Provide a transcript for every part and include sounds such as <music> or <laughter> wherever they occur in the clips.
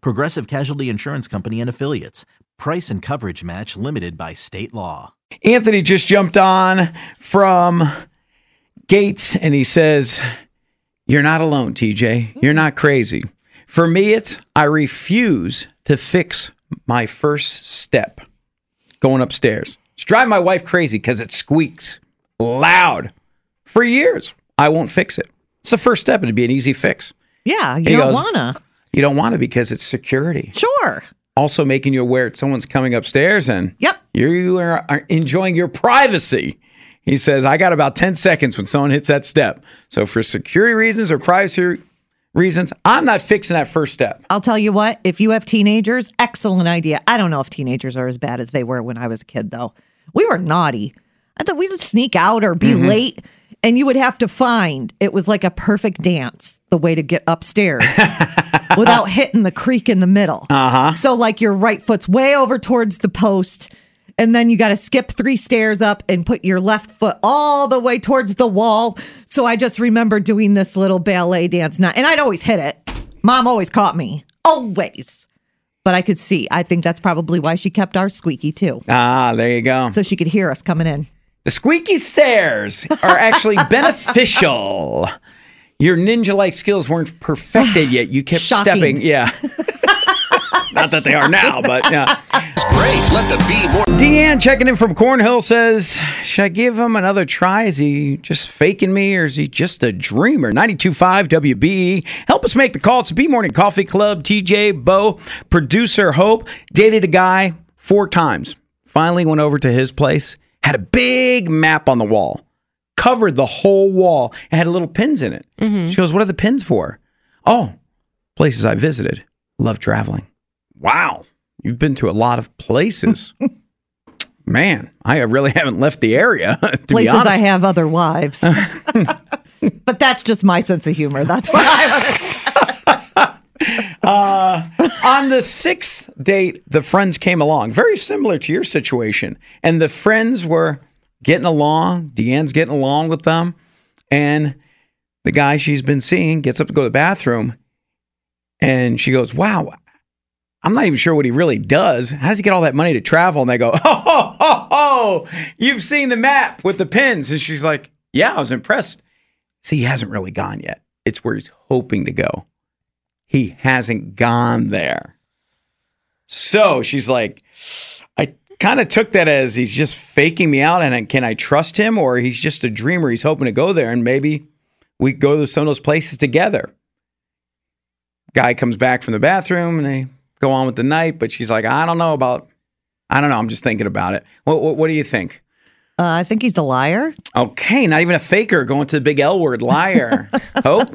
Progressive Casualty Insurance Company and Affiliates. Price and coverage match limited by state law. Anthony just jumped on from Gates and he says, You're not alone, TJ. You're not crazy. For me, it's I refuse to fix my first step going upstairs. It's driving my wife crazy because it squeaks loud for years. I won't fix it. It's the first step. It'd be an easy fix. Yeah, you He don't goes- wanna. You don't want to because it's security. Sure. Also, making you aware that someone's coming upstairs and Yep. you are, are enjoying your privacy. He says, I got about 10 seconds when someone hits that step. So, for security reasons or privacy reasons, I'm not fixing that first step. I'll tell you what, if you have teenagers, excellent idea. I don't know if teenagers are as bad as they were when I was a kid, though. We were naughty. I thought we would sneak out or be Mm-hmm. late, and you would have to find it was like a perfect dance, the way to get upstairs <laughs> <laughs> without hitting the creak in the middle. Uh huh. So, like, your right foot's way over towards the post. And then you got to skip three stairs up and put your left foot all the way towards the wall. So I just remember doing this little ballet dance. Now, and I'd always hit it. Mom always caught me. Always. But I could see. I think that's probably why she kept our squeaky too. Ah, there you go. So she could hear us coming in. The squeaky stairs are actually <laughs> beneficial. Your ninja like skills weren't perfected yet. You kept Shocking. stepping. Yeah. <laughs> Not that they are now, but yeah. It's great. Let the be more. Deanne checking in from Cornhill says, Should I give him another try? Is he just faking me or is he just a dreamer? 92.5 WBE. Help us make the call. It's the B Morning Coffee Club. TJ, Bo, producer Hope, dated a guy four times. Finally went over to his place, had a big map on the wall, covered the whole wall, and had little pins in it. Mm-hmm. She goes, What are the pins for? Oh, places I visited. Love traveling. Wow. You've been to a lot of places. <laughs> Man, I really haven't left the area. <laughs> To be Places. I have other wives. <laughs> but that's just my sense of humor. That's what I uh, On the sixth date, the friends came along, very similar to your situation. And the friends were getting along. Deanne's getting along with them. And the guy she's been seeing gets up to go to the bathroom. And she goes, Wow, I'm not even sure what he really does. How does he get all that money to travel? And they go, <laughs> Oh, ho, ho, ho, you've seen the map with the pins. And she's like, Yeah, I was impressed. See, he hasn't really gone yet. It's where he's hoping to go. He hasn't gone there. So she's like, kind of took that as he's just faking me out. And can I trust him or he's just a dreamer? He's hoping to go there and maybe we go to some of those places together. Guy comes back from the bathroom and they go on with the night, but she's like, I don't know about, I don't know. I'm just thinking about it. What, what, what do you think? uh, I think he's a liar. Okay, not even a faker going to the big L word, liar. <laughs> Hope.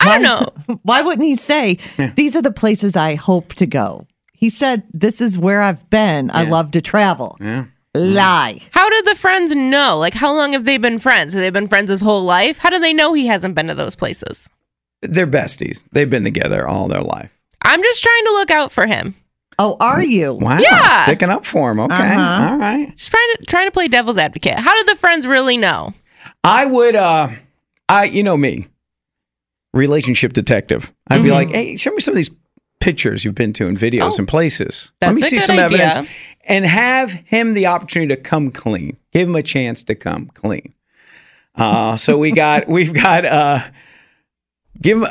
I don't know. Why wouldn't he say, These are the places I hope to go? He said, This is where I've been. I love to travel. Yeah. Lie. How did the friends know? Like, how long have they been friends? Have they been friends his whole life? How do they know he hasn't been to those places? They're besties. They've been together all their life. I'm just trying to look out for him. Oh, are you? Wow. Yeah. Sticking up for him. Okay. Uh-huh. All right. Just trying to trying to play devil's advocate. How did the friends really know? I would uh I you know me. Relationship detective. I'd be like, "Hey, show me some of these pictures you've been to and videos. Oh, and places. Let me see some idea. evidence and have him the opportunity to come clean. Give him a chance to come clean." Uh so we got <laughs> we've got uh give him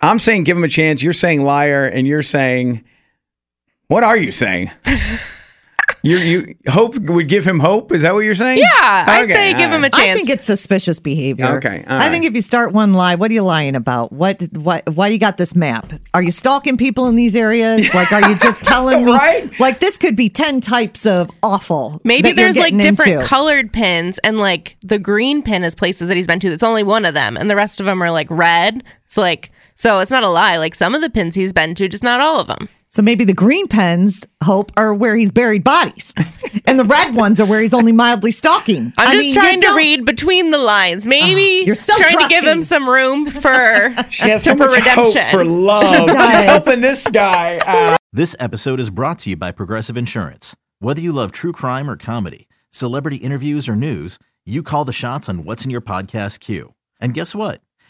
I'm saying give him a chance, you're saying liar and you're saying What are you saying? <laughs> you you hope would give him hope? Is that what you're saying? Yeah, I say give all him a chance. I think it's suspicious behavior. Okay, all I think if you start one lie, what are you lying about? What what why do you got this map? Are you stalking people in these areas? <laughs> Like are you just telling me Right? like this could be 10 types of awful. Maybe there's like different into. colored pins, and like the green pin is places that he's been to. That's only one of them, and the rest of them are like red. So like, so it's not a lie. Like some of the pins he's been to, just not all of them. So maybe the green pens hope are where he's buried bodies. and the red ones are where he's only mildly stalking. I'm I just mean, trying to don't- read between the lines. Maybe ah, you're so trying to give him some room for <laughs> She has so for much hope redemption. for love. She's helping this guy. out. This episode is brought to you by Progressive Insurance. Whether you love true crime or comedy, celebrity interviews or news, you call the shots on what's in your podcast queue. And guess what?